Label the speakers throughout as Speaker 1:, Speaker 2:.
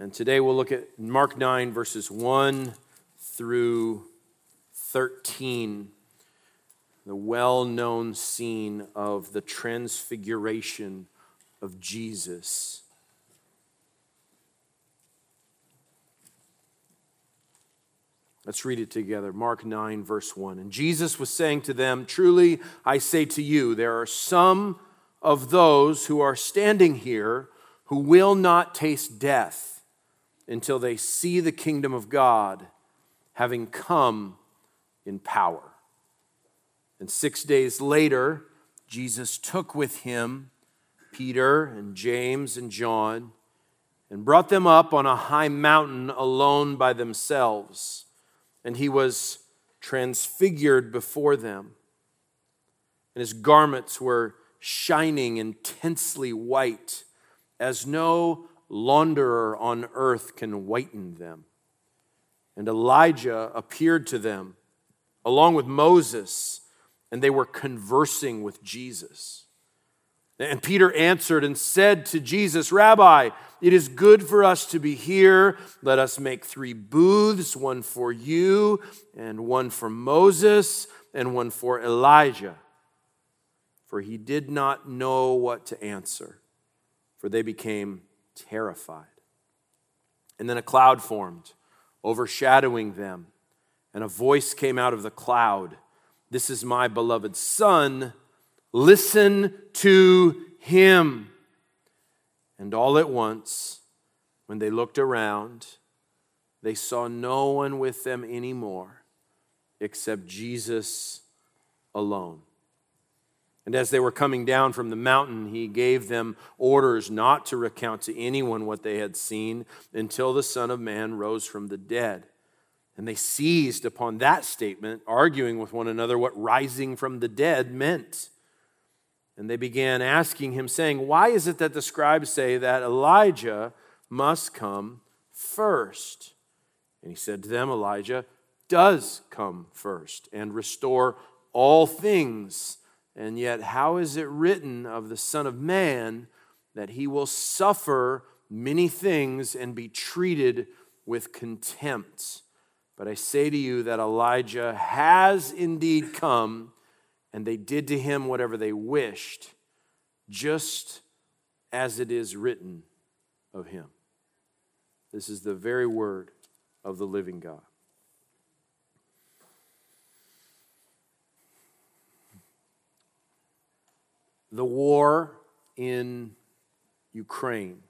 Speaker 1: And today we'll look at Mark 9, verses 1 through 13, the well known scene of the transfiguration of Jesus. Let's read it together. Mark 9, verse 1. And Jesus was saying to them, Truly I say to you, there are some of those who are standing here who will not taste death until they see the kingdom of God having come in power. And six days later, Jesus took with him Peter and James and John and brought them up on a high mountain alone by themselves. And he was transfigured before them. And his garments were shining intensely white, as no launderer on earth can whiten them. And Elijah appeared to them along with Moses, and they were conversing with Jesus. And Peter answered and said to Jesus, Rabbi, it is good for us to be here. Let us make three booths one for you, and one for Moses, and one for Elijah for he did not know what to answer, for they became terrified. And then a cloud formed, overshadowing them, and a voice came out of the cloud This is my beloved Son, listen to him. And all at once, when they looked around, they saw no one with them anymore except Jesus alone. And as they were coming down from the mountain, he gave them orders not to recount to anyone what they had seen until the Son of Man rose from the dead. And they seized upon that statement, arguing with one another what rising from the dead meant. And they began asking him, saying, Why is it that the scribes say that Elijah must come first? And he said to them, Elijah does come first and restore all things. And yet, how is it written of the Son of Man that he will suffer many things and be treated with contempt? But I say to you that Elijah has indeed come, and they did to him whatever they wished, just as it is written of him. This is the very word of the living God. The war in Ukraine,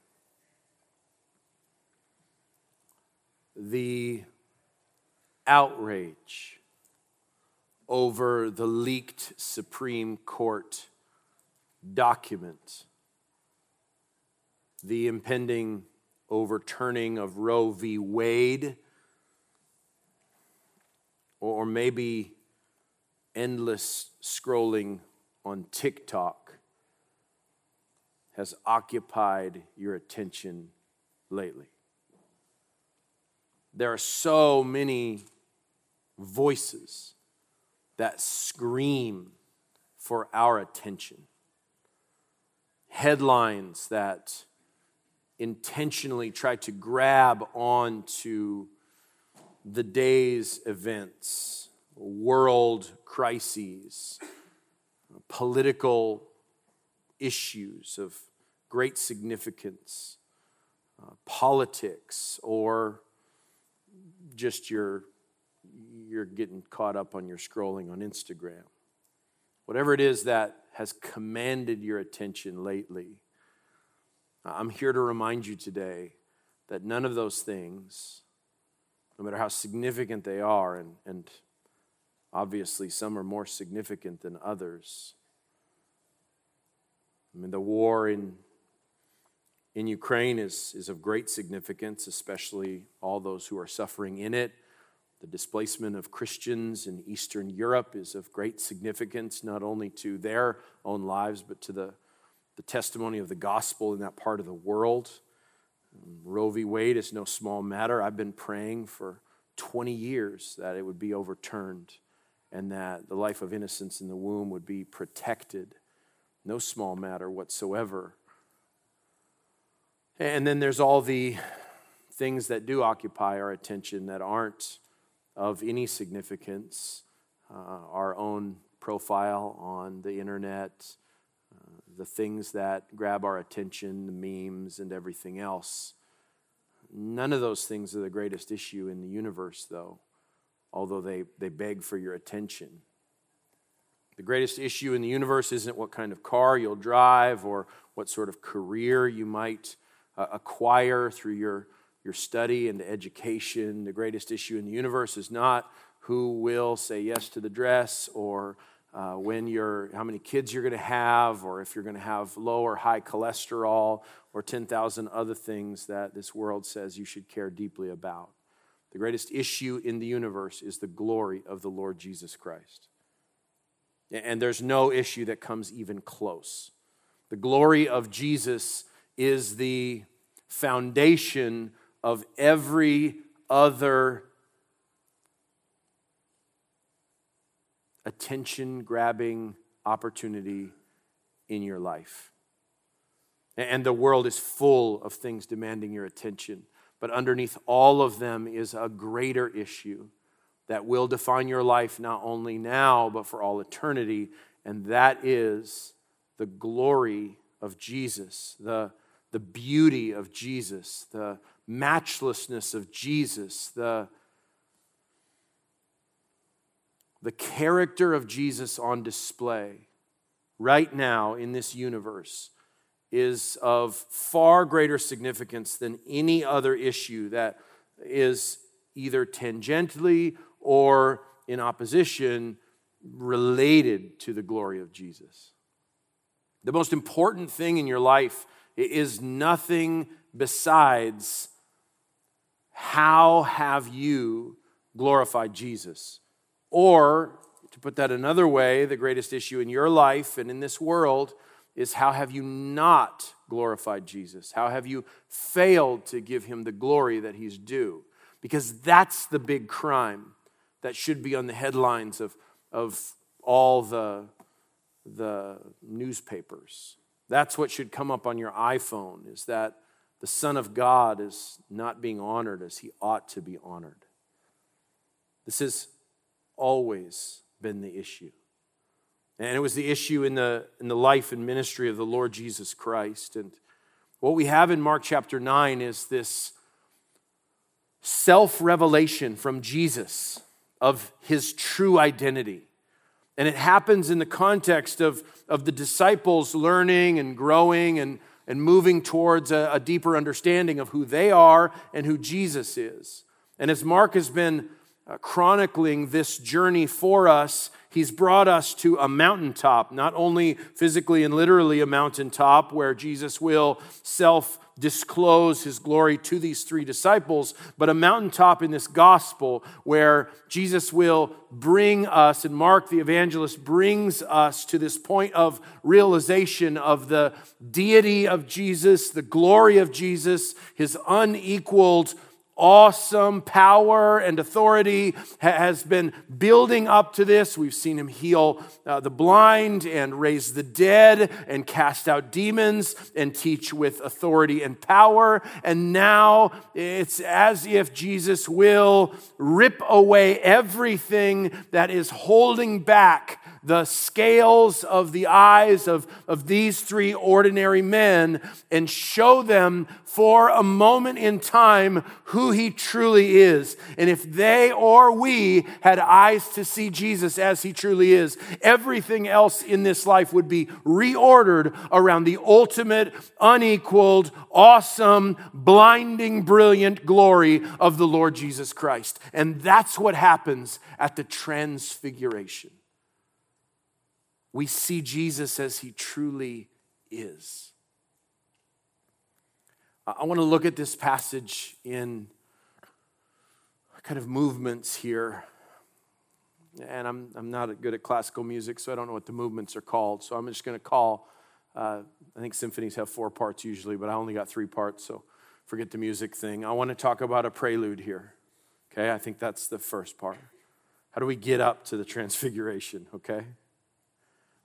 Speaker 1: the outrage over the leaked Supreme Court document, the impending overturning of Roe v. Wade, or maybe endless scrolling on TikTok has occupied your attention lately? There are so many voices that scream for our attention. Headlines that intentionally try to grab onto the day's events, world crises, political issues of great significance, uh, politics, or just your you're getting caught up on your scrolling on Instagram. Whatever it is that has commanded your attention lately, I'm here to remind you today that none of those things, no matter how significant they are, and, and obviously some are more significant than others, I mean, the war in, in Ukraine is, is of great significance, especially all those who are suffering in it. The displacement of Christians in Eastern Europe is of great significance, not only to their own lives, but to the, the testimony of the gospel in that part of the world. Um, Roe v. Wade is no small matter. I've been praying for 20 years that it would be overturned and that the life of innocence in the womb would be protected no small matter whatsoever. And then there's all the things that do occupy our attention that aren't of any significance, uh, our own profile on the internet, uh, the things that grab our attention, the memes, and everything else. None of those things are the greatest issue in the universe, though, although they, they beg for your attention. The greatest issue in the universe isn't what kind of car you'll drive or what sort of career you might acquire through your, your study and education. The greatest issue in the universe is not who will say yes to the dress or uh, when you're, how many kids you're going to have, or if you're going to have low or high cholesterol, or 10,000 other things that this world says you should care deeply about. The greatest issue in the universe is the glory of the Lord Jesus Christ. And there's no issue that comes even close. The glory of Jesus is the foundation of every other attention grabbing opportunity in your life. And the world is full of things demanding your attention. But underneath all of them is a greater issue that will define your life not only now, but for all eternity. And that is the glory of Jesus, the, the beauty of Jesus, the matchlessness of Jesus, the, the character of Jesus on display right now in this universe is of far greater significance than any other issue that is either tangentially or in opposition related to the glory of Jesus. The most important thing in your life is nothing besides how have you glorified Jesus? Or, to put that another way, the greatest issue in your life and in this world is how have you not glorified Jesus? How have you failed to give him the glory that he's due? Because that's the big crime that should be on the headlines of, of all the, the newspapers. That's what should come up on your iPhone is that the Son of God is not being honored as he ought to be honored. This has always been the issue. And it was the issue in the, in the life and ministry of the Lord Jesus Christ. And what we have in Mark chapter 9 is this self revelation from Jesus of his true identity. And it happens in the context of, of the disciples learning and growing and, and moving towards a, a deeper understanding of who they are and who Jesus is. And as Mark has been Uh, chronicling this journey for us, he's brought us to a mountaintop, not only physically and literally a mountaintop where Jesus will self disclose his glory to these three disciples, but a mountaintop in this gospel where Jesus will bring us, and Mark the evangelist brings us to this point of realization of the deity of Jesus, the glory of Jesus, his unequaled awesome power and authority has been building up to this. We've seen him heal uh, the blind and raise the dead and cast out demons and teach with authority and power. And now it's as if Jesus will rip away everything that is holding back the scales of the eyes of, of these three ordinary men and show them for a moment in time who he truly is. And if they or we had eyes to see Jesus as he truly is, everything else in this life would be reordered around the ultimate, unequaled, awesome, blinding, brilliant glory of the Lord Jesus Christ. And that's what happens at the transfiguration we see Jesus as he truly is. I want to look at this passage in kind of movements here. And I'm, I'm not good at classical music, so I don't know what the movements are called. So I'm just going to call, uh, I think symphonies have four parts usually, but I only got three parts, so forget the music thing. I want to talk about a prelude here. Okay, I think that's the first part. How do we get up to the transfiguration? Okay.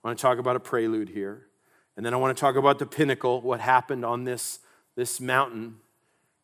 Speaker 1: I want to talk about a prelude here. And then I want to talk about the pinnacle, what happened on this, this mountain.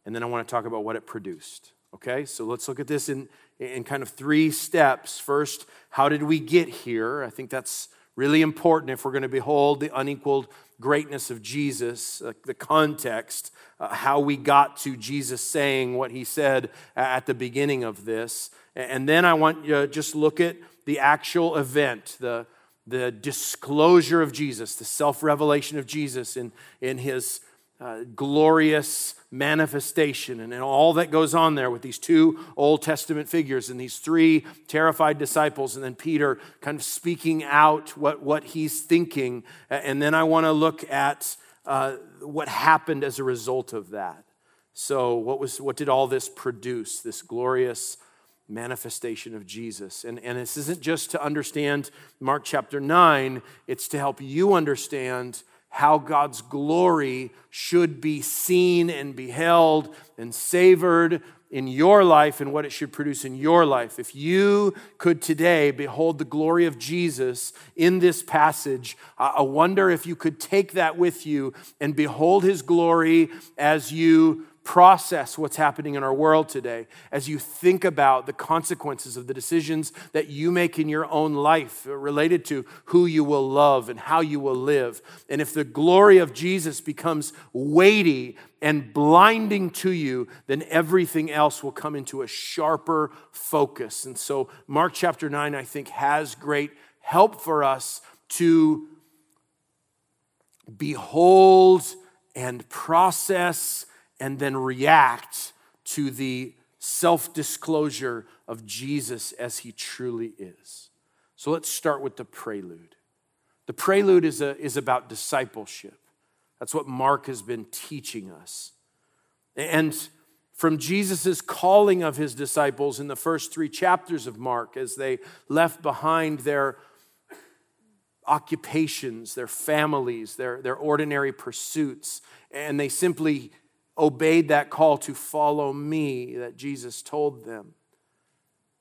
Speaker 1: and then I want to talk about what it produced. Okay, so let's look at this in, in kind of three steps. First, how did we get here? I think that's really important if we're going to behold the unequaled greatness of Jesus, the context, uh, how we got to Jesus saying what he said at the beginning of this. And then I want you to just look at the actual event, the, the disclosure of Jesus, the self revelation of Jesus in, in his uh, glorious manifestation and, and all that goes on there with these two Old Testament figures and these three terrified disciples, and then Peter kind of speaking out what, what he's thinking. And then I want to look at uh, what happened as a result of that. So, what, was, what did all this produce, this glorious manifestation of Jesus? And, and this isn't just to understand Mark chapter 9, it's to help you understand how God's glory should be seen and beheld and savored in your life and what it should produce in your life. If you could today behold the glory of Jesus in this passage, I wonder if you could take that with you and behold his glory as you process what's happening in our world today, as you think about the consequences of the decisions that you make in your own life related to who you will love and how you will live. And if the glory of Jesus becomes weighty and blinding to you, then everything else will come into a sharper focus. And so, Mark chapter 9, I think, has great help for us to behold and process and then react to the self disclosure of Jesus as he truly is. So let's start with the prelude. The prelude is, a, is about discipleship. That's what Mark has been teaching us. And from Jesus' calling of his disciples in the first three chapters of Mark, as they left behind their occupations, their families, their, their ordinary pursuits, and they simply obeyed that call to follow me that Jesus told them.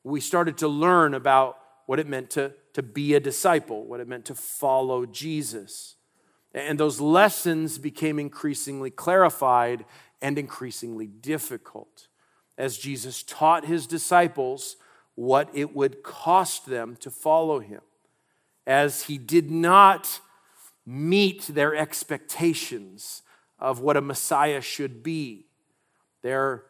Speaker 1: We started to learn about what it meant to, to be a disciple, what it meant to follow Jesus. And those lessons became increasingly clarified and increasingly difficult as Jesus taught his disciples what it would cost them to follow him, as he did not meet their expectations of what a Messiah should be. Their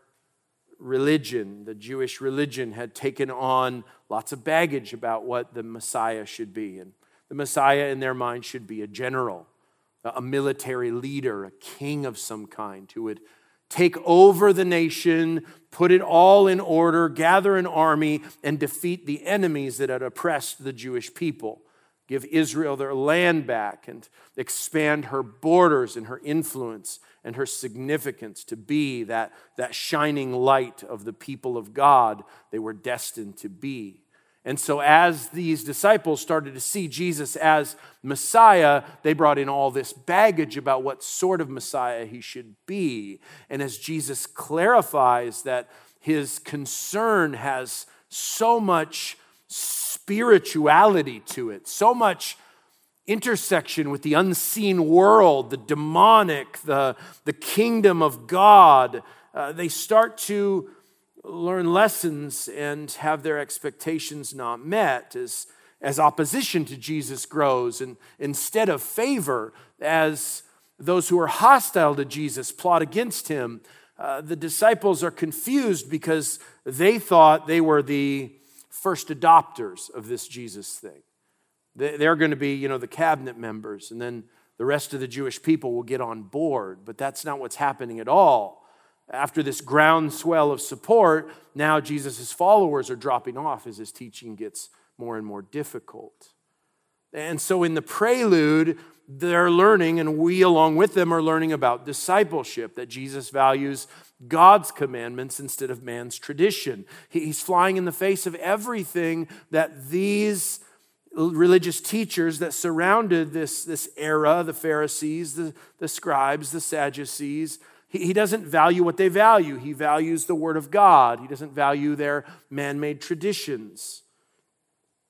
Speaker 1: religion, the Jewish religion, had taken on lots of baggage about what the Messiah should be. And the Messiah, in their mind, should be a general, a military leader, a king of some kind who would take over the nation, put it all in order, gather an army, and defeat the enemies that had oppressed the Jewish people give Israel their land back and expand her borders and her influence and her significance to be that, that shining light of the people of God they were destined to be. And so, as these disciples started to see Jesus as Messiah, they brought in all this baggage about what sort of Messiah he should be. And as Jesus clarifies that his concern has so much spirituality to it, so much intersection with the unseen world, the demonic, the, the kingdom of God. Uh, they start to learn lessons and have their expectations not met as, as opposition to Jesus grows, and instead of favor, as those who are hostile to Jesus plot against him. Uh, the disciples are confused because they thought they were the first adopters of this Jesus thing. They're going to be, you know, the cabinet members, and then the rest of the Jewish people will get on board. But that's not what's happening at all. After this groundswell of support, now Jesus' followers are dropping off as his teaching gets more and more difficult. And so in the prelude, they're learning, and we along with them are learning about discipleship, that Jesus values God's commandments instead of man's tradition. He's flying in the face of everything that these religious teachers that surrounded this, this era the Pharisees, the, the scribes, the Sadducees he, he doesn't value what they value. He values the Word of God, he doesn't value their man made traditions.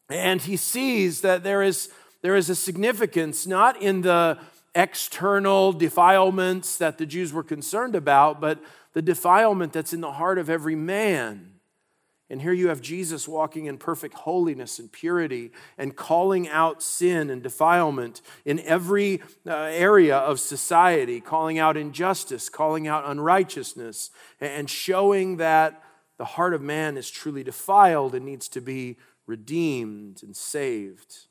Speaker 1: And he sees that there is, there is a significance not in the external defilements that the Jews were concerned about, but the defilement that's in the heart of every man. And here you have Jesus walking in perfect holiness and purity and calling out sin and defilement in every uh, area of society, calling out injustice, calling out unrighteousness, and showing that the heart of man is truly defiled and needs to be redeemed and saved.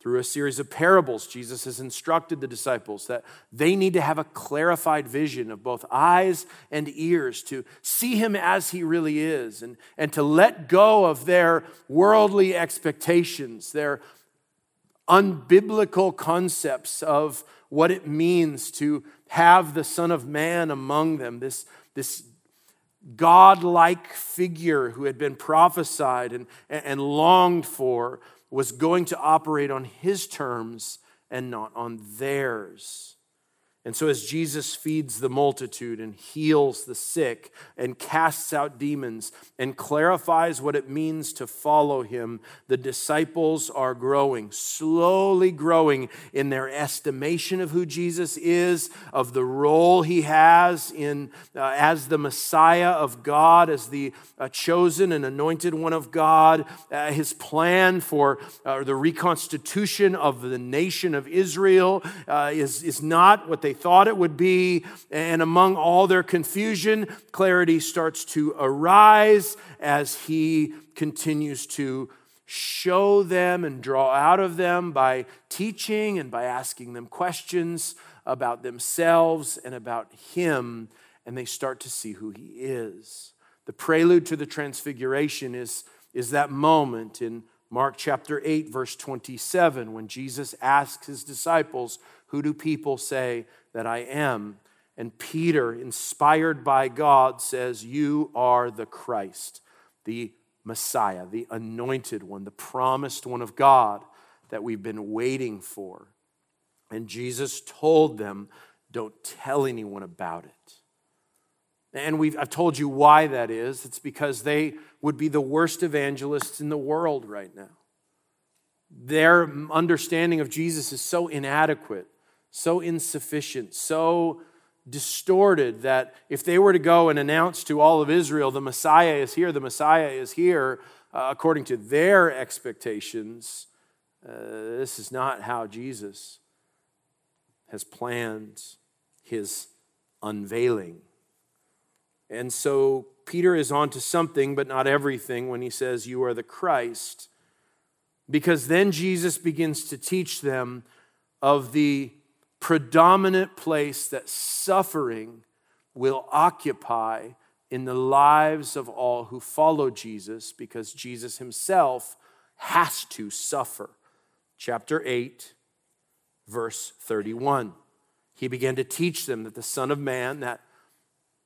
Speaker 1: Through a series of parables, Jesus has instructed the disciples that they need to have a clarified vision of both eyes and ears to see him as he really is and, and to let go of their worldly expectations, their unbiblical concepts of what it means to have the Son of Man among them, this, this God-like figure who had been prophesied and, and longed for was going to operate on his terms and not on theirs. And so, as Jesus feeds the multitude and heals the sick and casts out demons and clarifies what it means to follow him, the disciples are growing, slowly growing in their estimation of who Jesus is, of the role he has in, uh, as the Messiah of God, as the uh, chosen and anointed one of God, uh, his plan for uh, the reconstitution of the nation of Israel uh, is, is not what they they thought it would be. And among all their confusion, clarity starts to arise as he continues to show them and draw out of them by teaching and by asking them questions about themselves and about him. And they start to see who he is. The prelude to the transfiguration is, is that moment in Mark chapter 8, verse 27, when Jesus asks his disciples, Who do people say that I am. And Peter, inspired by God, says, You are the Christ, the Messiah, the anointed one, the promised one of God that we've been waiting for. And Jesus told them, Don't tell anyone about it. And we've, I've told you why that is. It's because they would be the worst evangelists in the world right now. Their understanding of Jesus is so inadequate so insufficient, so distorted that if they were to go and announce to all of Israel, the Messiah is here, the Messiah is here, uh, according to their expectations, uh, this is not how Jesus has planned his unveiling. And so Peter is on to something, but not everything, when he says, You are the Christ. Because then Jesus begins to teach them of the predominant place that suffering will occupy in the lives of all who follow Jesus because Jesus himself has to suffer. Chapter 8, verse 31. He began to teach them that the Son of Man, that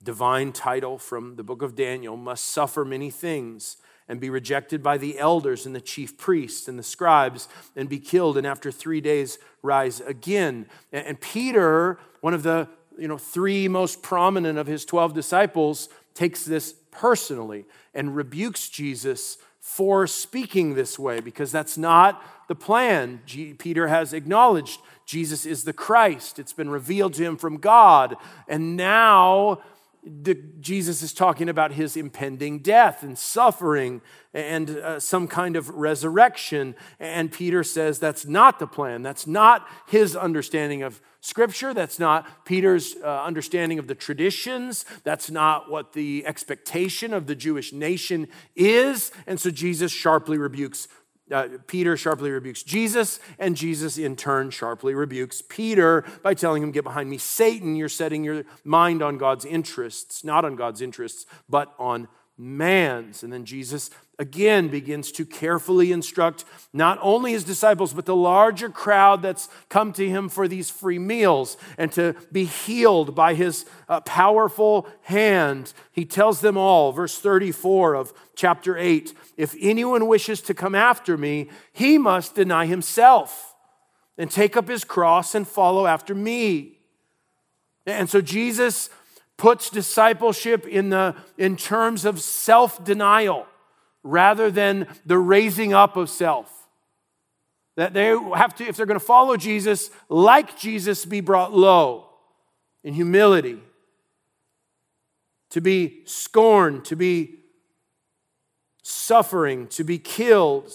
Speaker 1: divine title from the book of Daniel, must suffer many things and be rejected by the elders and the chief priests and the scribes and be killed and after three days rise again. And peter one of the you know three most prominent of his 12 disciples takes this personally and rebukes jesus for speaking this way because that's not the plan. G- peter has acknowledged jesus is the christ. It's been revealed to him from god. And now the, Jesus is talking about his impending death and suffering and uh, some kind of resurrection. And Peter says that's not the plan. That's not his understanding of Scripture. That's not Peter's uh, understanding of the traditions. That's not what the expectation of the Jewish nation is. And so Jesus sharply rebukes uh, Peter sharply rebukes Jesus, and Jesus in turn sharply rebukes Peter by telling him, Get behind me, Satan, you're setting your mind on God's interests, not on God's interests, but on man's. And then Jesus again begins to carefully instruct not only his disciples, but the larger crowd that's come to him for these free meals and to be healed by his uh, powerful hand. He tells them all, verse 34 of chapter 8 if anyone wishes to come after me, he must deny himself and take up his cross and follow after me. And so Jesus puts discipleship in, the, in terms of self denial rather than the raising up of self. That they have to, if they're going to follow Jesus, like Jesus, be brought low in humility, to be scorned, to be suffering, to be killed,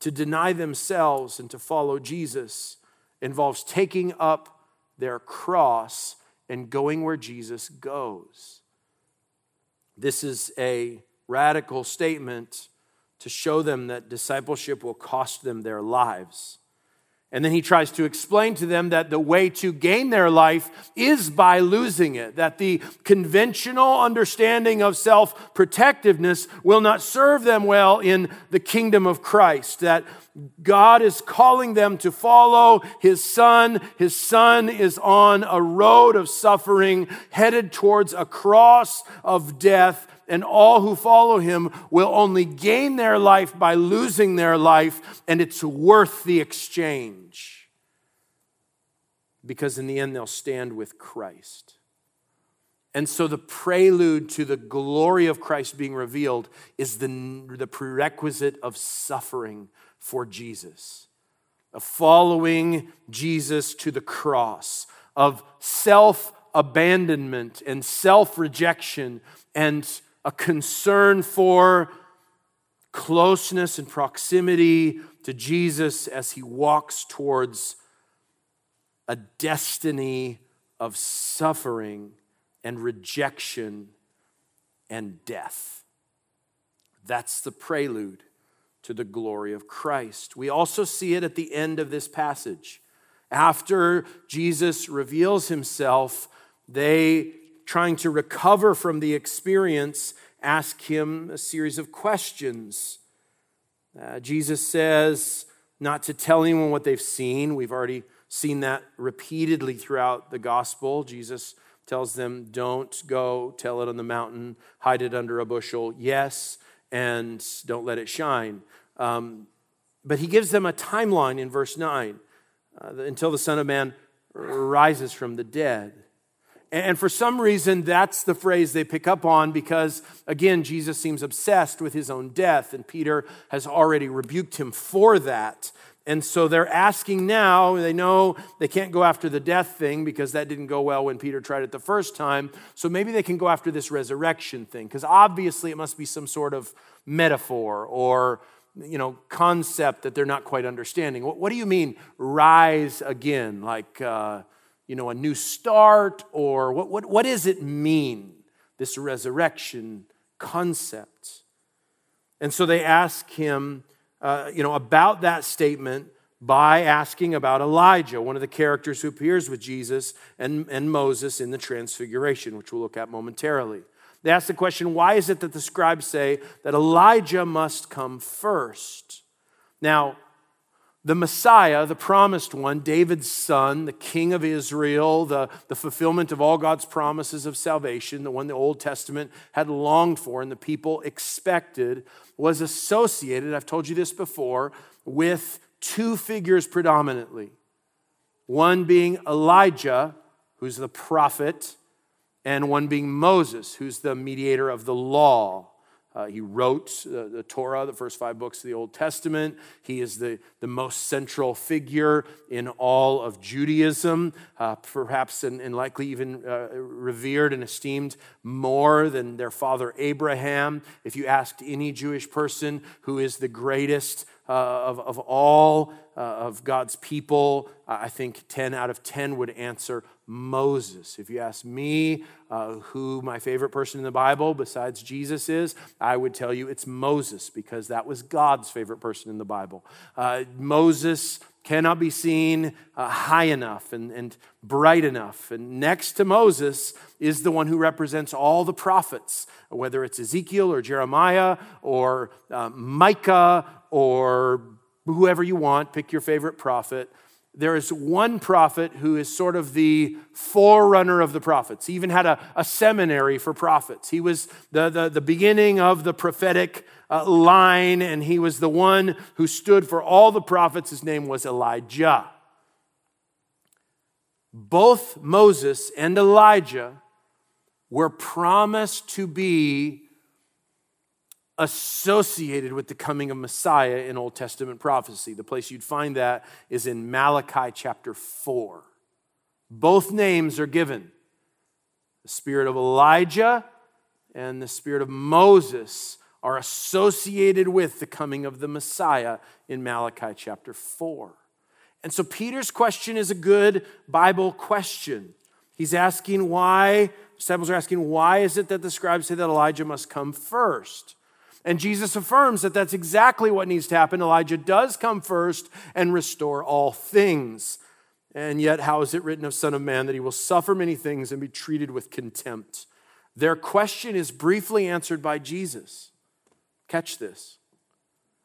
Speaker 1: to deny themselves and to follow Jesus involves taking up their cross and going where Jesus goes. This is a radical statement to show them that discipleship will cost them their lives. And then he tries to explain to them that the way to gain their life is by losing it, that the conventional understanding of self protectiveness will not serve them well in the kingdom of Christ, that God is calling them to follow his son. His son is on a road of suffering, headed towards a cross of death and all who follow him will only gain their life by losing their life, and it's worth the exchange. Because in the end, they'll stand with Christ. And so, the prelude to the glory of Christ being revealed is the, the prerequisite of suffering for Jesus, of following Jesus to the cross, of self abandonment and self rejection and a concern for closeness and proximity to Jesus as he walks towards a destiny of suffering and rejection and death. That's the prelude to the glory of Christ. We also see it at the end of this passage. After Jesus reveals himself, they trying to recover from the experience, ask him a series of questions. Uh, Jesus says not to tell anyone what they've seen. We've already seen that repeatedly throughout the gospel. Jesus tells them, Don't go tell it on the mountain, hide it under a bushel. Yes, and don't let it shine. Um, but he gives them a timeline in verse 9 uh, until the Son of Man rises from the dead. And for some reason, that's the phrase they pick up on because, again, Jesus seems obsessed with his own death, and Peter has already rebuked him for that. And so they're asking now, they know they can't go after the death thing because that didn't go well when Peter tried it the first time. So maybe they can go after this resurrection thing because obviously it must be some sort of metaphor or you know concept that they're not quite understanding. What, what do you mean rise again? Like uh, you know, a new start, or what, what, what does it mean, this resurrection concept? And so they ask him, uh, you know, about that statement by asking about Elijah, one of the characters who appears with Jesus and, and Moses in the Transfiguration, which we'll look at momentarily. They ask the question why is it that the scribes say that Elijah must come first? Now, the Messiah, the promised one, David's son, the king of Israel, the, the fulfillment of all God's promises of salvation, the one the Old Testament had longed for and the people expected, was associated, I've told you this before, with two figures predominantly. One being Elijah, who's the prophet, and one being Moses, who's the mediator of the law. Uh, he wrote uh, the Torah, the first five books of the Old Testament. He is the, the most central figure in all of Judaism, uh, perhaps and, and, likely even uh, revered and esteemed more than their father Abraham. If you asked any Jewish person who is the greatest uh, of, of all uh, of God's people, I think 10 out of 10 would answer Moses. If you ask me uh, who my favorite person in the Bible besides Jesus is, I would tell you it's Moses because that was God's favorite person in the Bible. Uh, Moses cannot be seen uh, high enough and, and bright enough. And next to Moses is the one who represents all the prophets, whether it's Ezekiel or Jeremiah or uh, Micah or whoever you want, pick your favorite prophet there is one prophet who is sort of the forerunner of the prophets. He even had a, a seminary for prophets. He was the, the, the beginning of the prophetic uh, line, and he was the one who stood for all the prophets. His name was Elijah. Both Moses and Elijah were promised to be associated with the coming of Messiah in Old Testament prophecy. The place you'd find that is in Malachi chapter 4. Both names are given the spirit of Elijah and the spirit of Moses are associated with the coming of the Messiah in Malachi chapter 4. And so Peter's question is a good Bible question. He's asking why, disciples are asking, why is it that the scribes say that Elijah must come first? And Jesus affirms that that's exactly what needs to happen. Elijah does come first and restore all things. And yet, how is it written of Son of Man that he will suffer many things and be treated with contempt? Their question is briefly answered by Jesus. Catch this.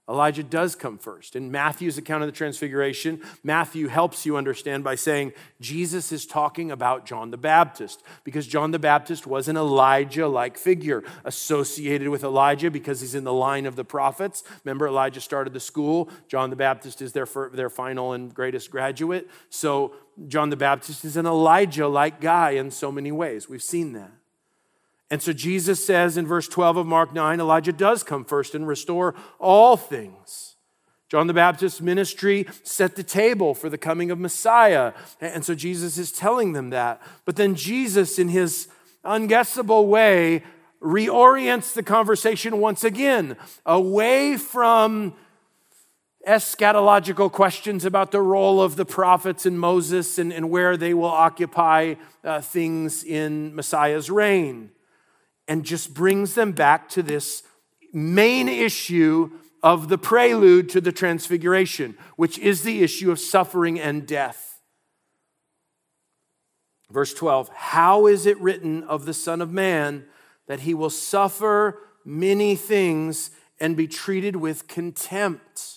Speaker 1: Elijah does come first. In Matthew's account of the Transfiguration, Matthew helps you understand by saying Jesus is talking about John the Baptist because John the Baptist was an Elijah like figure associated with Elijah because he's in the line of the prophets. Remember, Elijah started the school, John the Baptist is their, their final and greatest graduate. So, John the Baptist is an Elijah like guy in so many ways. We've seen that. And so Jesus says in verse 12 of Mark 9 Elijah does come first and restore all things. John the Baptist's ministry set the table for the coming of Messiah. And so Jesus is telling them that. But then Jesus, in his unguessable way, reorients the conversation once again away from eschatological questions about the role of the prophets and Moses and, and where they will occupy uh, things in Messiah's reign and just brings them back to this main issue of the prelude to the transfiguration, which is the issue of suffering and death. Verse 12 How is it written of the Son of Man that he will suffer many things and be treated with contempt?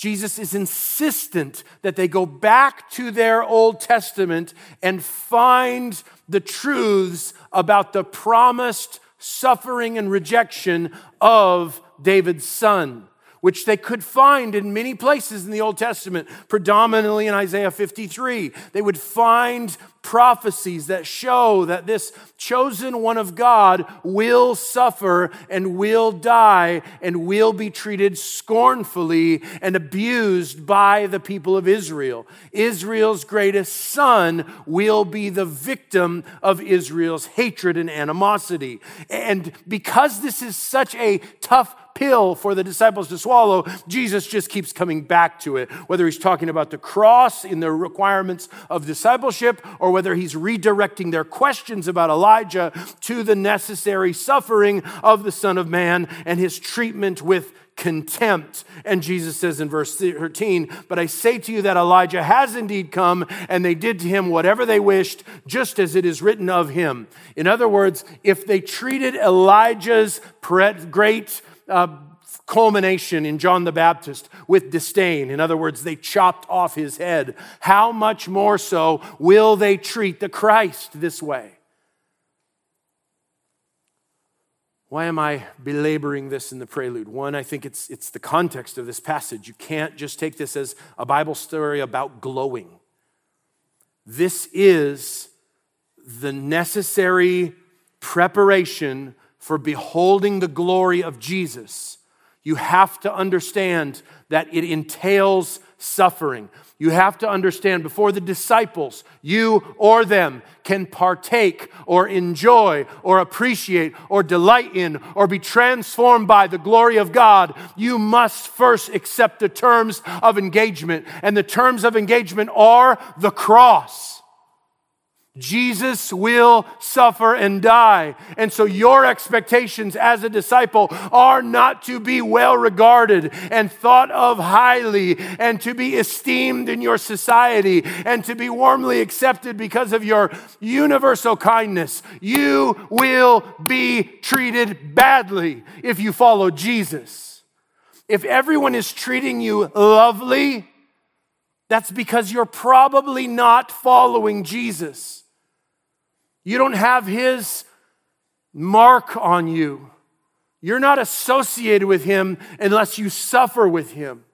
Speaker 1: Jesus is insistent that they go back to their Old Testament and find the truths about the promised suffering and rejection of David's son which they could find in many places in the Old Testament, predominantly in Isaiah 53. They would find prophecies that show that this chosen one of God will suffer and will die and will be treated scornfully and abused by the people of Israel. Israel's greatest son will be the victim of Israel's hatred and animosity. And because this is such a tough pill for the disciples to swallow, Jesus just keeps coming back to it. Whether he's talking about the cross in the requirements of discipleship, or whether he's redirecting their questions about Elijah to the necessary suffering of the Son of Man and his treatment with contempt. And Jesus says in verse 13, But I say to you that Elijah has indeed come, and they did to him whatever they wished, just as it is written of him. In other words, if they treated Elijah's great uh, culmination in John the Baptist with disdain. In other words, they chopped off his head. How much more so will they treat the Christ this way? Why am I belaboring this in the prelude? One, I think it's, it's the context of this passage. You can't just take this as a Bible story about glowing. This is the necessary preparation for beholding the glory of Jesus, you have to understand that it entails suffering. You have to understand before the disciples, you or them, can partake or enjoy or appreciate or delight in or be transformed by the glory of God, you must first accept the terms of engagement. And the terms of engagement are the cross. Jesus will suffer and die. And so your expectations as a disciple are not to be well regarded and thought of highly and to be esteemed in your society and to be warmly accepted because of your universal kindness. You will be treated badly if you follow Jesus. If everyone is treating you lovely, that's because you're probably not following Jesus. You don't have his mark on you. You're not associated with him unless you suffer with him.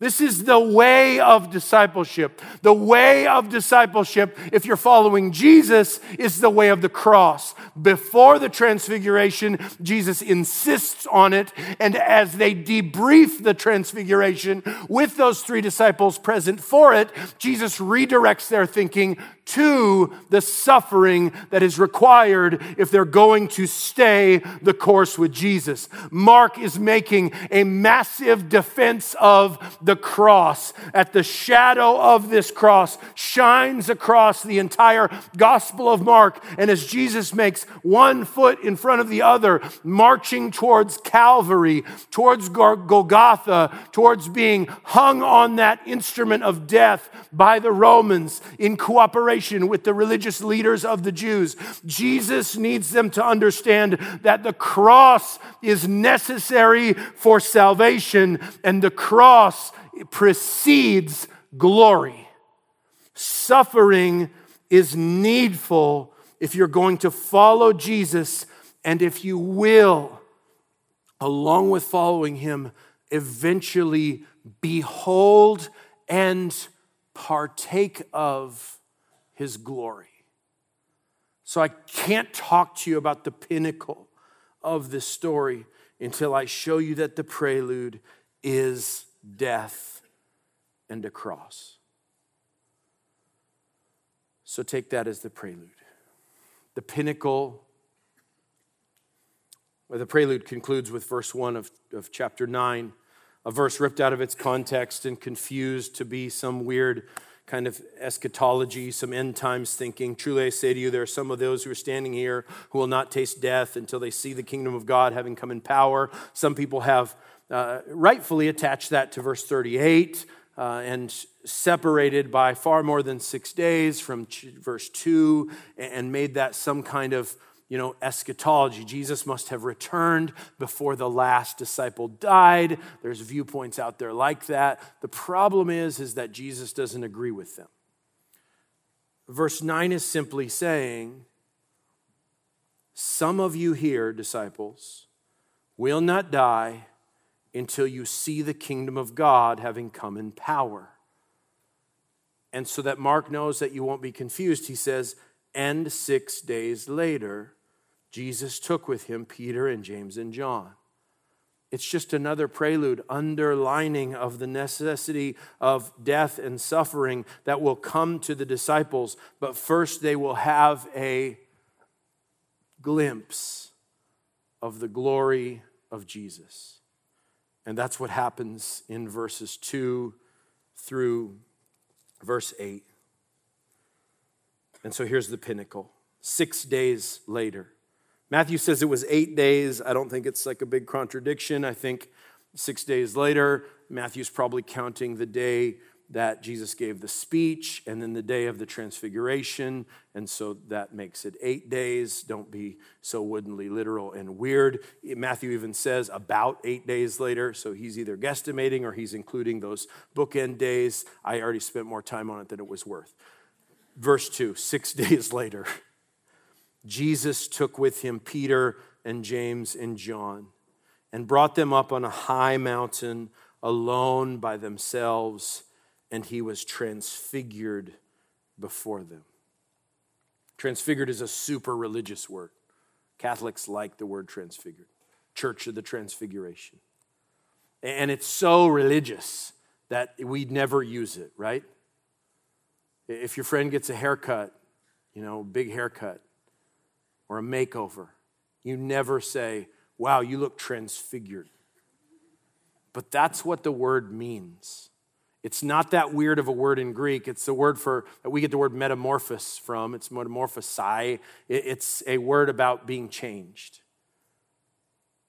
Speaker 1: This is the way of discipleship. The way of discipleship, if you're following Jesus, is the way of the cross. Before the transfiguration, Jesus insists on it. And as they debrief the transfiguration with those three disciples present for it, Jesus redirects their thinking to the suffering that is required if they're going to stay the course with Jesus. Mark is making a massive defense of the cross. At the shadow of this cross shines across the entire Gospel of Mark. And as Jesus makes one foot in front of the other, marching towards Calvary, towards Golgotha, towards being hung on that instrument of death by the Romans in cooperation with the religious leaders of the Jews. Jesus needs them to understand that the cross is necessary for salvation and the cross precedes glory. Suffering is needful if you're going to follow Jesus and if you will, along with following him, eventually behold and partake of his glory. So I can't talk to you about the pinnacle of this story until I show you that the prelude is death and a cross. So take that as the prelude. The pinnacle, where the prelude concludes with verse 1 of, of chapter 9 a verse ripped out of its context and confused to be some weird kind of eschatology, some end times thinking. Truly, I say to you, there are some of those who are standing here who will not taste death until they see the kingdom of God having come in power. Some people have uh, rightfully attached that to verse 38 uh, and separated by far more than six days from verse 2 and made that some kind of you know, eschatology. Jesus must have returned before the last disciple died. There's viewpoints out there like that. The problem is, is that Jesus doesn't agree with them. Verse 9 is simply saying, Some of you here, disciples, will not die until you see the kingdom of God having come in power. And so that Mark knows that you won't be confused, he says, and six days later, Jesus took with him Peter and James and John. It's just another prelude, underlining of the necessity of death and suffering that will come to the disciples. But first, they will have a glimpse of the glory of Jesus. And that's what happens in verses 2 through verse 8. And so here's the pinnacle. Six days later, Matthew says it was eight days. I don't think it's like a big contradiction. I think six days later, Matthew's probably counting the day that Jesus gave the speech and then the day of the transfiguration. And so that makes it eight days. Don't be so woodenly literal and weird. Matthew even says about eight days later. So he's either guesstimating or he's including those bookend days. I already spent more time on it than it was worth. Verse two, six days later. Jesus took with him Peter and James and John and brought them up on a high mountain alone by themselves, and he was transfigured before them. Transfigured is a super religious word. Catholics like the word transfigured, Church of the Transfiguration. And it's so religious that we'd never use it, right? If your friend gets a haircut, you know, big haircut, or a makeover. You never say, wow, you look transfigured. But that's what the word means. It's not that weird of a word in Greek. It's the word for that we get the word metamorphosis from. It's metamorphosai. It's a word about being changed.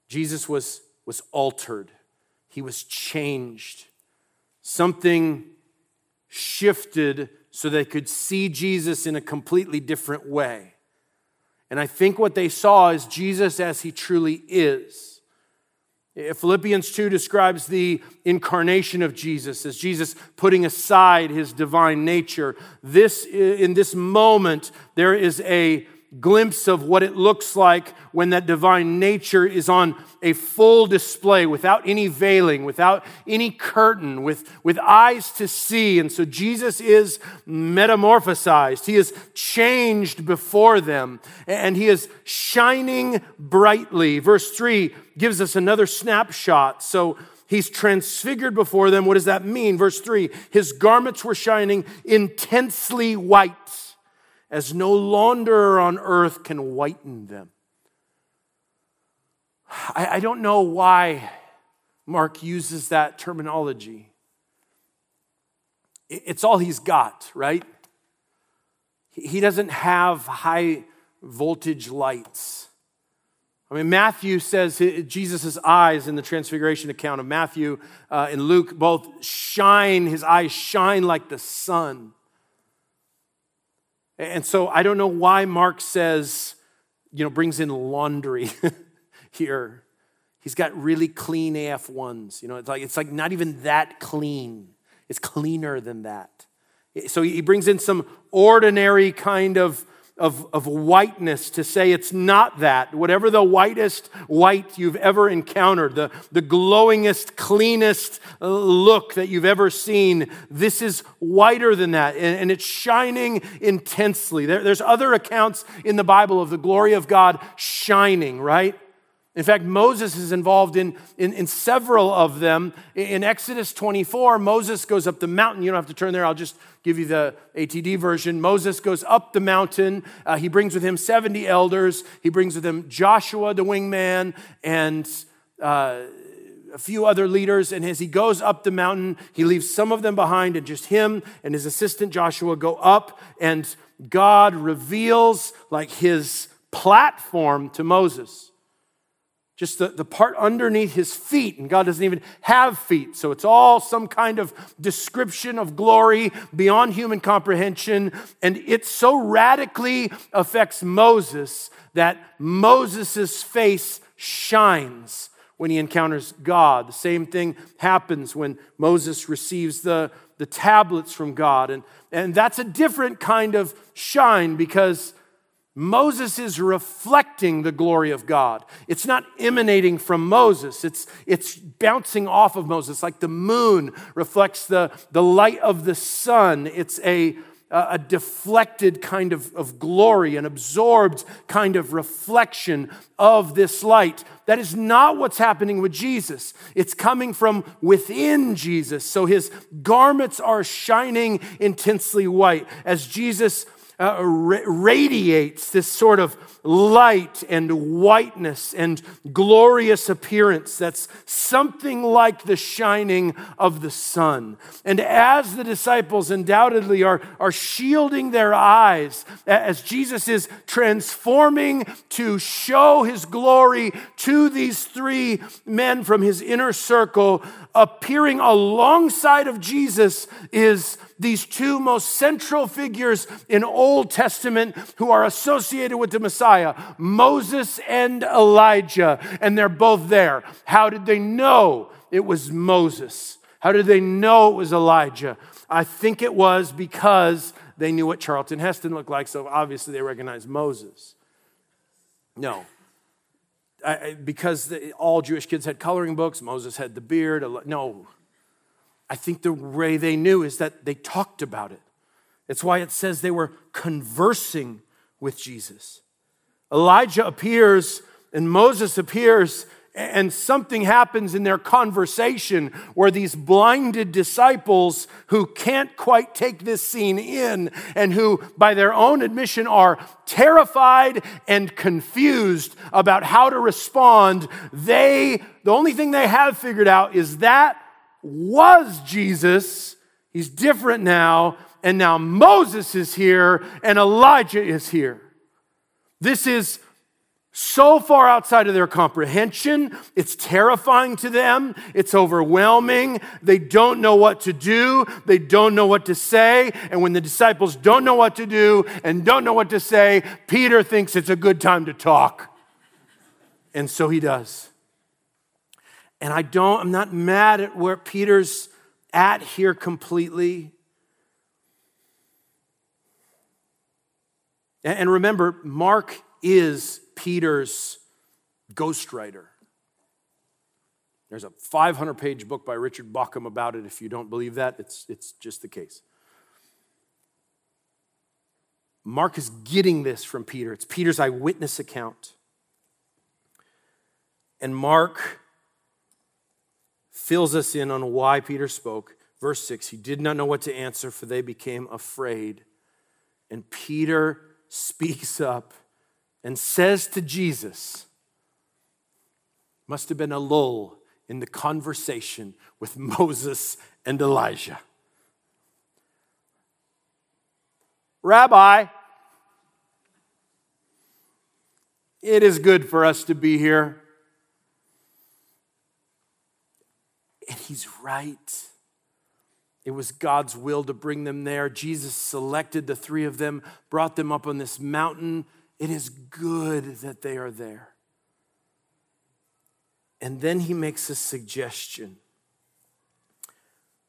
Speaker 1: Jesus was, was altered. He was changed. Something shifted so they could see Jesus in a completely different way. And I think what they saw is Jesus as he truly is. Eh, Philippians 2 describes the incarnation of Jesus as Jesus putting aside his divine nature. This, eh, in this moment, there is a, glimpse of what it looks like when that divine nature is on a full display without any veiling, without any curtain, with, with eyes to see. And so Jesus is metamorphosized. He is changed before them and he is shining brightly. Verse 3 gives us another snapshot. So He's transfigured before them. What does that mean? Verse 3 His garments were shining intensely white, as no launderer on earth can whiten them. I, I don't know why Mark uses that terminology. It's all he's got, right? He doesn't have high voltage lights. I mean, Matthew says Jesus' eyes in the transfiguration account of Matthew uh, and Luke both shine, his eyes shine like the sun. And so I don't know why Mark says, you know, brings in laundry here. He's got really clean AF ones. You know, it's like, it's like not even that clean. It's cleaner than that. So he brings in some ordinary kind of of, of whiteness to say it's not that. Whatever the whitest white you've ever encountered, the, the glowingest, cleanest uh, look that you've ever seen, this is whiter than that. And, and it's shining intensely. There, there's other accounts in the Bible of the glory of God shining, right? In fact, Moses is involved in, in, in, several of them. In Exodus 24, Moses goes up the mountain. You don't have to turn there, I'll just give you the ATD version. Moses goes up the mountain. Uh, he brings with him 70 elders. He brings with him Joshua, the wingman, and uh, a few other leaders. And as he goes up the mountain, he leaves some of them behind, and just him and his assistant Joshua go up, and God reveals like his platform to Moses just the, the part underneath his feet, and God doesn't even have feet. So it's all some kind of description of glory beyond human comprehension. And it so radically affects Moses that Moses' face shines when he encounters God. The same thing happens when Moses receives the, the tablets from God. And, and that's a different kind of shine because Moses is reflecting the glory of God. It's not emanating from Moses, it's, it's bouncing off of Moses, like the moon reflects the, the light of the sun. It's a, a deflected kind of, of glory, an absorbed kind of reflection of this light. That is not what's happening with Jesus. It's coming from within Jesus. So his garments are shining intensely white as Jesus uh, radiates this sort of light and whiteness and glorious appearance that's something like the shining of the sun. And as the disciples undoubtedly are, are shielding their eyes, as Jesus is transforming to show his glory to these three men from his inner circle, appearing alongside of Jesus is these two most central figures in Old Testament who are associated with the Messiah, Moses and Elijah, and they're both there. How did they know it was Moses? How did they know it was Elijah? I think it was because they knew what Charlton Heston looked like, so obviously they recognized Moses. No. I, because the, all Jewish kids had coloring books, Moses had the beard. No, I think the way they knew is that they talked about it. It's why it says they were conversing with Jesus. Elijah appears and Moses appears, and something happens in their conversation where these blinded disciples who can't quite take this scene in and who, by their own admission, are terrified and confused about how to respond, they, the only thing they have figured out is that was Jesus. He's different now. And now Moses is here and Elijah is here. This is so far outside of their comprehension. It's terrifying to them. It's overwhelming. They don't know what to do. They don't know what to say. And when the disciples don't know what to do and don't know what to say, Peter thinks it's a good time to talk. And so he does. And I don't, I'm not mad at where Peter's at here completely. And remember, Mark is Peter's ghostwriter. There's a 500 page book by Richard Bauckham about it. If you don't believe that, it's, it's just the case. Mark is getting this from Peter. It's Peter's eyewitness account. And Mark fills us in on why Peter spoke. Verse 6 He did not know what to answer, for they became afraid. And Peter speaks up and says to Jesus, must have been a lull in the conversation with Moses and Elijah. Rabbi, it is good for us to be here. And he's right. It was God's will to bring them there. Jesus selected the three of them, brought them up on this mountain. It is good that they are there. And then he makes a suggestion.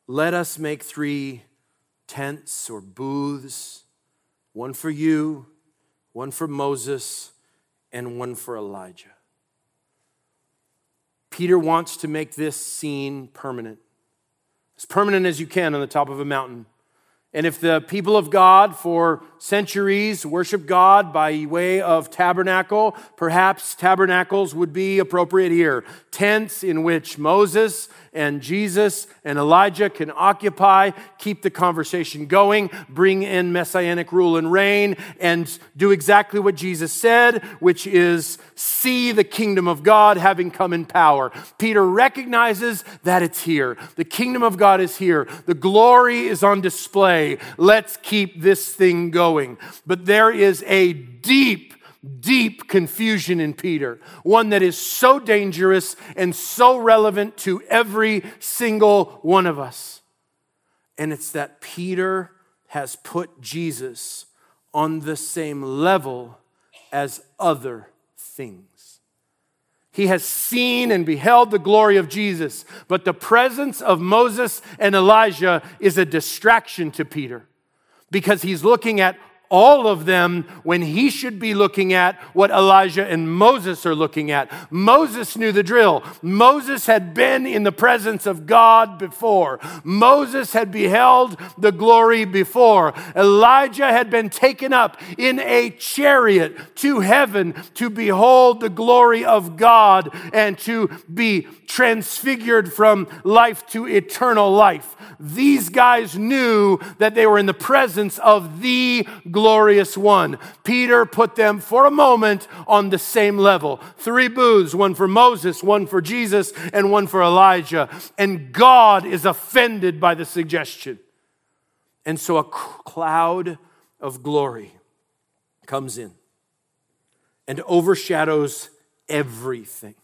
Speaker 1: Let us make three tents or booths one for you, one for Moses, and one for Elijah. Peter wants to make this scene permanent, as permanent as you can on the top of a mountain. And if the people of God for centuries worship God by way of tabernacle, perhaps tabernacles would be appropriate here. Tents in which Moses and Jesus and Elijah can occupy, keep the conversation going, bring in messianic rule and reign, and do exactly what Jesus said, which is see the kingdom of God having come in power. Peter recognizes that it's here. The kingdom of God is here. The glory is on display. Let's keep this thing going. But there is a deep deep confusion in Peter, one that is so dangerous and so relevant to every single one of us. And it's that Peter has put Jesus on the same level as other things. He has seen and beheld the glory of Jesus, but the presence of Moses and Elijah is a distraction to Peter because he's looking at all of them when he should be looking at what Elijah and Moses are looking at. Moses knew the drill. Moses had been in the presence of God before. Moses had beheld the glory before. Elijah had been taken up in a chariot to heaven to behold the glory of God and to be transfigured from life to eternal life. These guys knew that they were in the presence of the glorious one. Peter put them for a moment on the same level. Three booths, one for Moses, one for Jesus, and one for Elijah. And God is offended by the suggestion. And so a cloud of glory comes in and overshadows everything.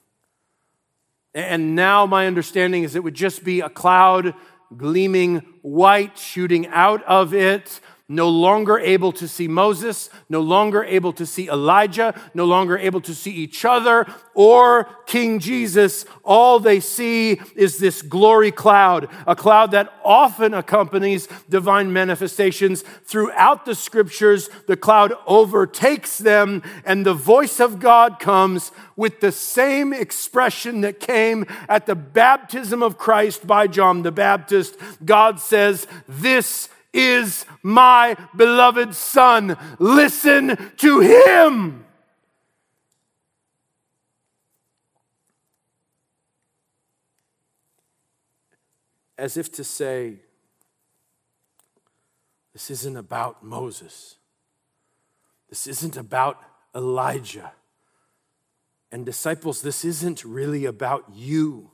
Speaker 1: And now my understanding is it would just be a cloud gleaming white shooting out of it no longer able to see Moses, no longer able to see Elijah, no longer able to see each other or King Jesus. All they see is this glory cloud, a cloud that often accompanies divine manifestations. Throughout the scriptures, the cloud overtakes them, and the voice of God comes with the same expression that came at the baptism of Christ by John the Baptist. God says, This is my beloved Son. Listen to him. As if to say, this isn't about Moses. This isn't about Elijah. And disciples, this isn't really about you.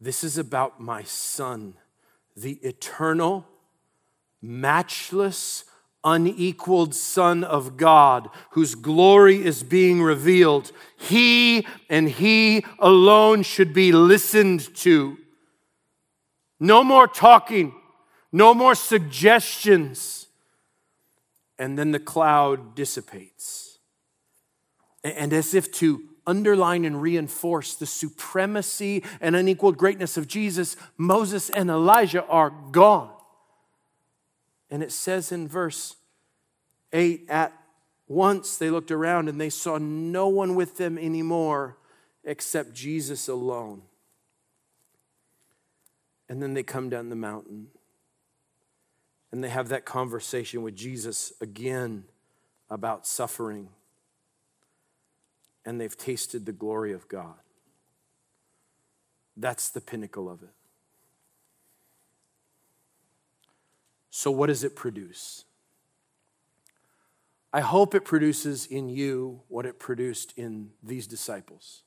Speaker 1: This is about my son the eternal, matchless, unequaled Son of God, whose glory is being revealed. He and He alone should be listened to. No more talking, no more suggestions. And then the cloud dissipates. And as if to underline and reinforce the supremacy and unequaled greatness of Jesus, Moses and Elijah are gone. And it says in verse 8 At once they looked around and they saw no one with them anymore except Jesus alone. And then they come down the mountain and they have that conversation with Jesus again about suffering. And they've tasted the glory of God. That's the pinnacle of it. So, what does it produce? I hope it produces in you what it produced in these disciples.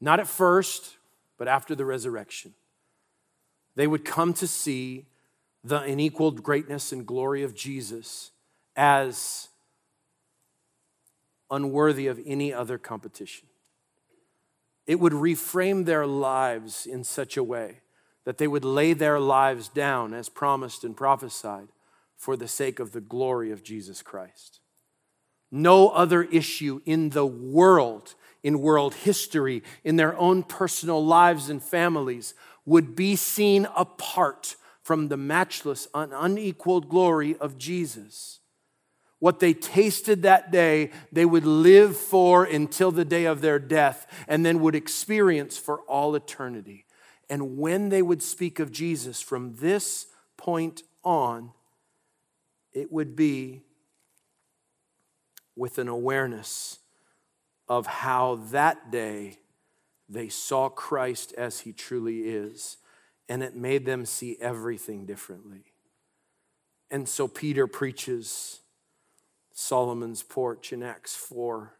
Speaker 1: Not at first, but after the resurrection. They would come to see the unequaled greatness and glory of Jesus as unworthy of any other competition. It would reframe their lives in such a way that they would lay their lives down as promised and prophesied for the sake of the glory of Jesus Christ. No other issue in the world, in world history, in their own personal lives and families would be seen apart from the matchless and unequaled glory of Jesus. What they tasted that day, they would live for until the day of their death and then would experience for all eternity. And when they would speak of Jesus from this point on, it would be with an awareness of how that day they saw Christ as he truly is and it made them see everything differently. And so Peter preaches Solomon's porch in Acts 4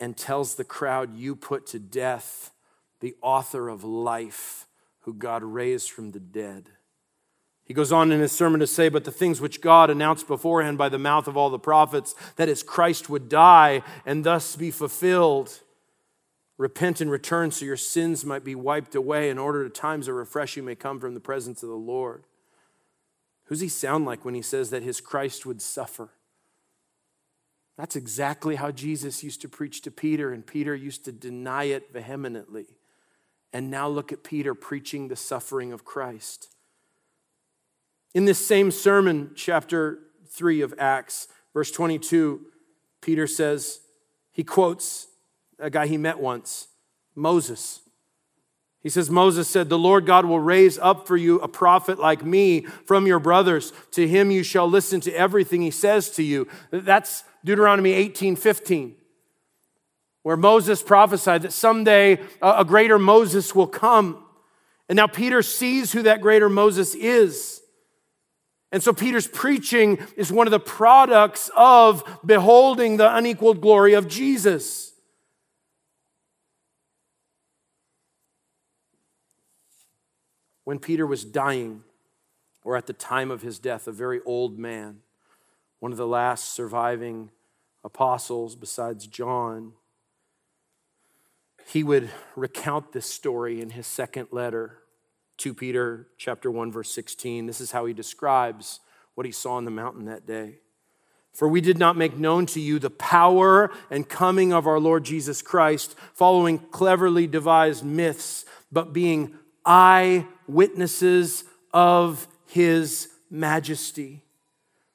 Speaker 1: and tells the crowd, You put to death the author of life, who God raised from the dead. He goes on in his sermon to say, But the things which God announced beforehand by the mouth of all the prophets, that is, Christ would die and thus be fulfilled Repent and return so your sins might be wiped away in order that times of refreshing may come from the presence of the Lord. Who's he sound like when he says that his Christ would suffer? That's exactly how Jesus used to preach to Peter, and Peter used to deny it vehemently. And now look at Peter preaching the suffering of Christ. In this same sermon, chapter 3 of Acts, verse 22, Peter says, he quotes a guy he met once, Moses. He says, Moses said, The Lord God will raise up for you a prophet like me from your brothers. To him you shall listen to everything he says to you. That's Deuteronomy 18 15, where Moses prophesied that someday a greater Moses will come. And now Peter sees who that greater Moses is. And so Peter's preaching is one of the products of beholding the unequaled glory of Jesus. When Peter was dying, or at the time of his death, a very old man, one of the last surviving apostles besides John, he would recount this story in his second letter, 2 Peter chapter 1 verse 16. This is how he describes what he saw on the mountain that day. For we did not make known to you the power and coming of our Lord Jesus Christ, following cleverly devised myths, but being eyewitnesses of his majesty.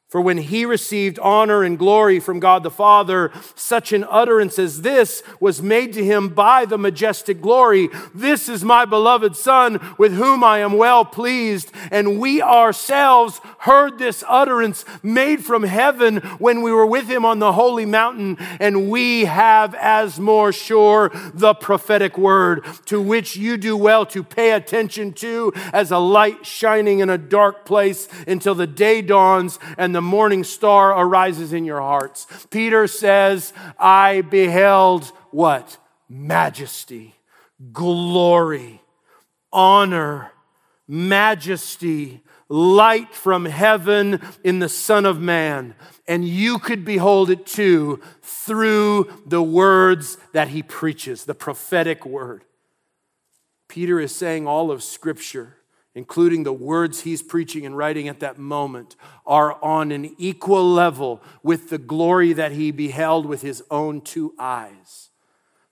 Speaker 1: For when he received honor and glory from God the Father, such an utterance as this was made to him by the majestic glory. This is my beloved Son with whom I am well pleased. And we ourselves heard this utterance made from heaven when we were with him on the holy mountain. And we have as more sure the prophetic word to which you do well to pay attention to as a light shining in a dark place until the day dawns and the the morning star arises in your hearts. Peter says, I beheld what? Majesty, glory, honor, majesty, light from heaven in the Son of Man. And you could behold it too through the words that he preaches, the prophetic word. Peter is saying all of Scripture including the words he's preaching and writing at that moment, are on an equal level with the glory that he beheld with his own two eyes.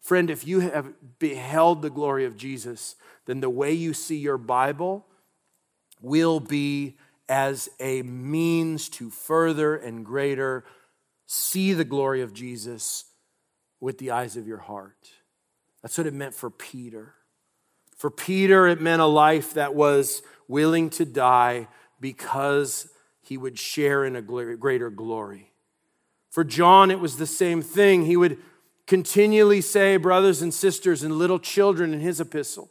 Speaker 1: Friend, if you have beheld the glory of Jesus, then the way you see your Bible will be as a means to further and greater see the glory of Jesus with the eyes of your heart. That's what it meant for Peter. For Peter, it meant a life that was willing to die because he would share in a greater glory. For John, it was the same thing. He would continually say, brothers and sisters and little children in his epistle.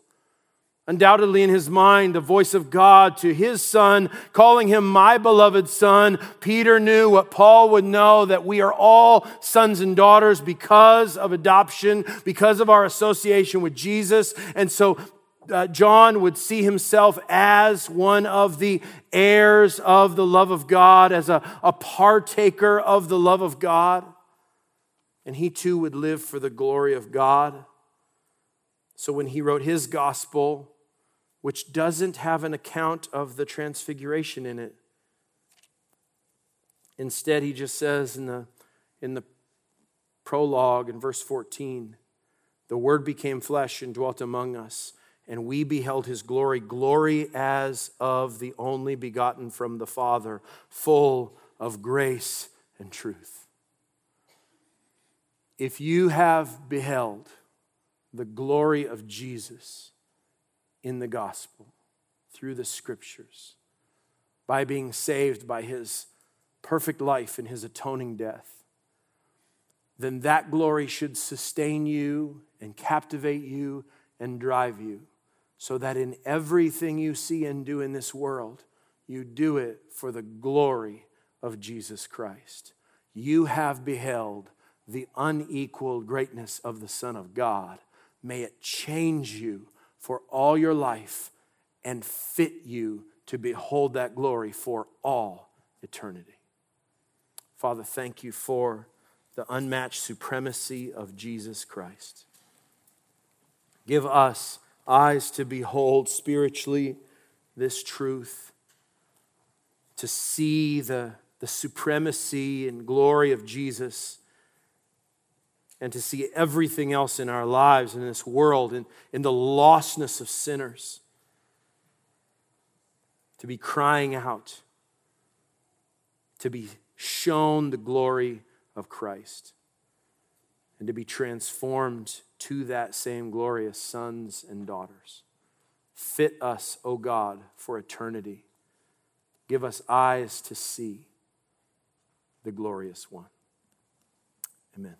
Speaker 1: Undoubtedly, in his mind, the voice of God to his son, calling him my beloved son. Peter knew what Paul would know that we are all sons and daughters because of adoption, because of our association with Jesus. And so uh, John would see himself as one of the heirs of the love of God, as a, a partaker of the love of God. And he too would live for the glory of God. So when he wrote his gospel, which doesn't have an account of the transfiguration in it. Instead, he just says in the, in the prologue in verse 14, the Word became flesh and dwelt among us, and we beheld his glory, glory as of the only begotten from the Father, full of grace and truth. If you have beheld the glory of Jesus, in the gospel through the scriptures by being saved by his perfect life and his atoning death, then that glory should sustain you and captivate you and drive you so that in everything you see and do in this world, you do it for the glory of Jesus Christ. You have beheld the unequaled greatness of the Son of God. May it change you for all your life and fit you to behold that glory for all eternity. Father, thank you for the unmatched supremacy of Jesus Christ. Give us eyes to behold spiritually this truth, to see the, the supremacy and glory of Jesus and to see everything else in our lives in this world and in the lostness of sinners. To be crying out, to be shown the glory of Christ, and to be transformed to that same glorious sons and daughters. Fit us, O God, for eternity. Give us eyes to see the glorious one. Amen.